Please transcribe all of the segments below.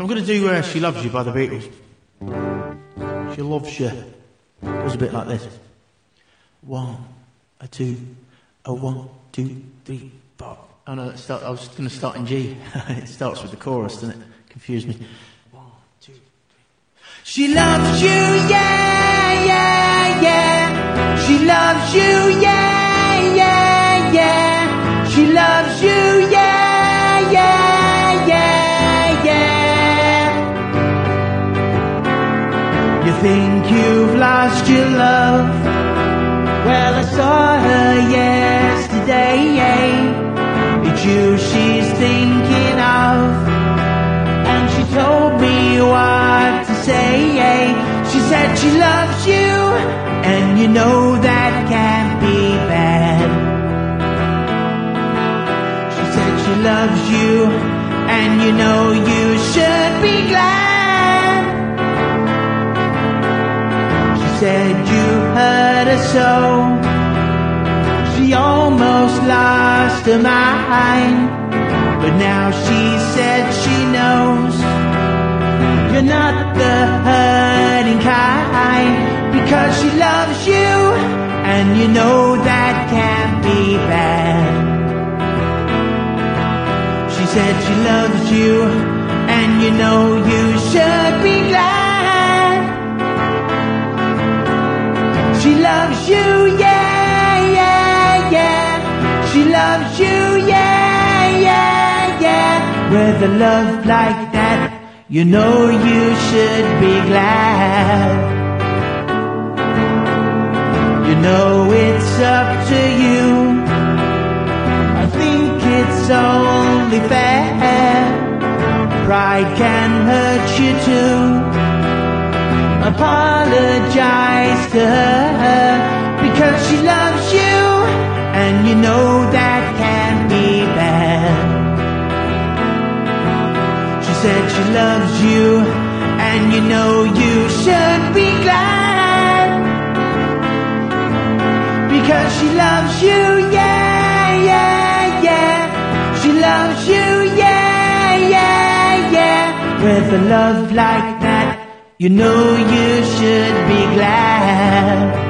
So I'm going to do uh, She Loves You by the Beatles. She loves you. It goes a bit like this. One, a two, a one, two, three, four. Oh no, start, I was going to start in G. it starts with the chorus, doesn't it? Confused me. One, two, three. She loves you, yeah, yeah, yeah. She loves you, You think you've lost your love? Well, I saw her yesterday. It's you she's thinking of. And she told me what to say. She said she loves you, and you know that can't be bad. She said she loves you, and you know you should be glad. Said you hurt her so. She almost lost her mind. But now she said she knows you're not the hurting kind because she loves you and you know that can't be bad. She said she loves you and you know you should be glad. Loves you, yeah, yeah, yeah. She loves you, yeah, yeah, yeah. With a love like that, you know you should be glad. You know it's up to you. I think it's only fair. Pride can hurt you too. Apologize to her you know that can't be bad. She said she loves you, and you know you should be glad because she loves you, yeah, yeah, yeah. She loves you, yeah, yeah, yeah. With a love like that, you know you should be glad.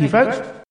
yeah. Thank you, folks.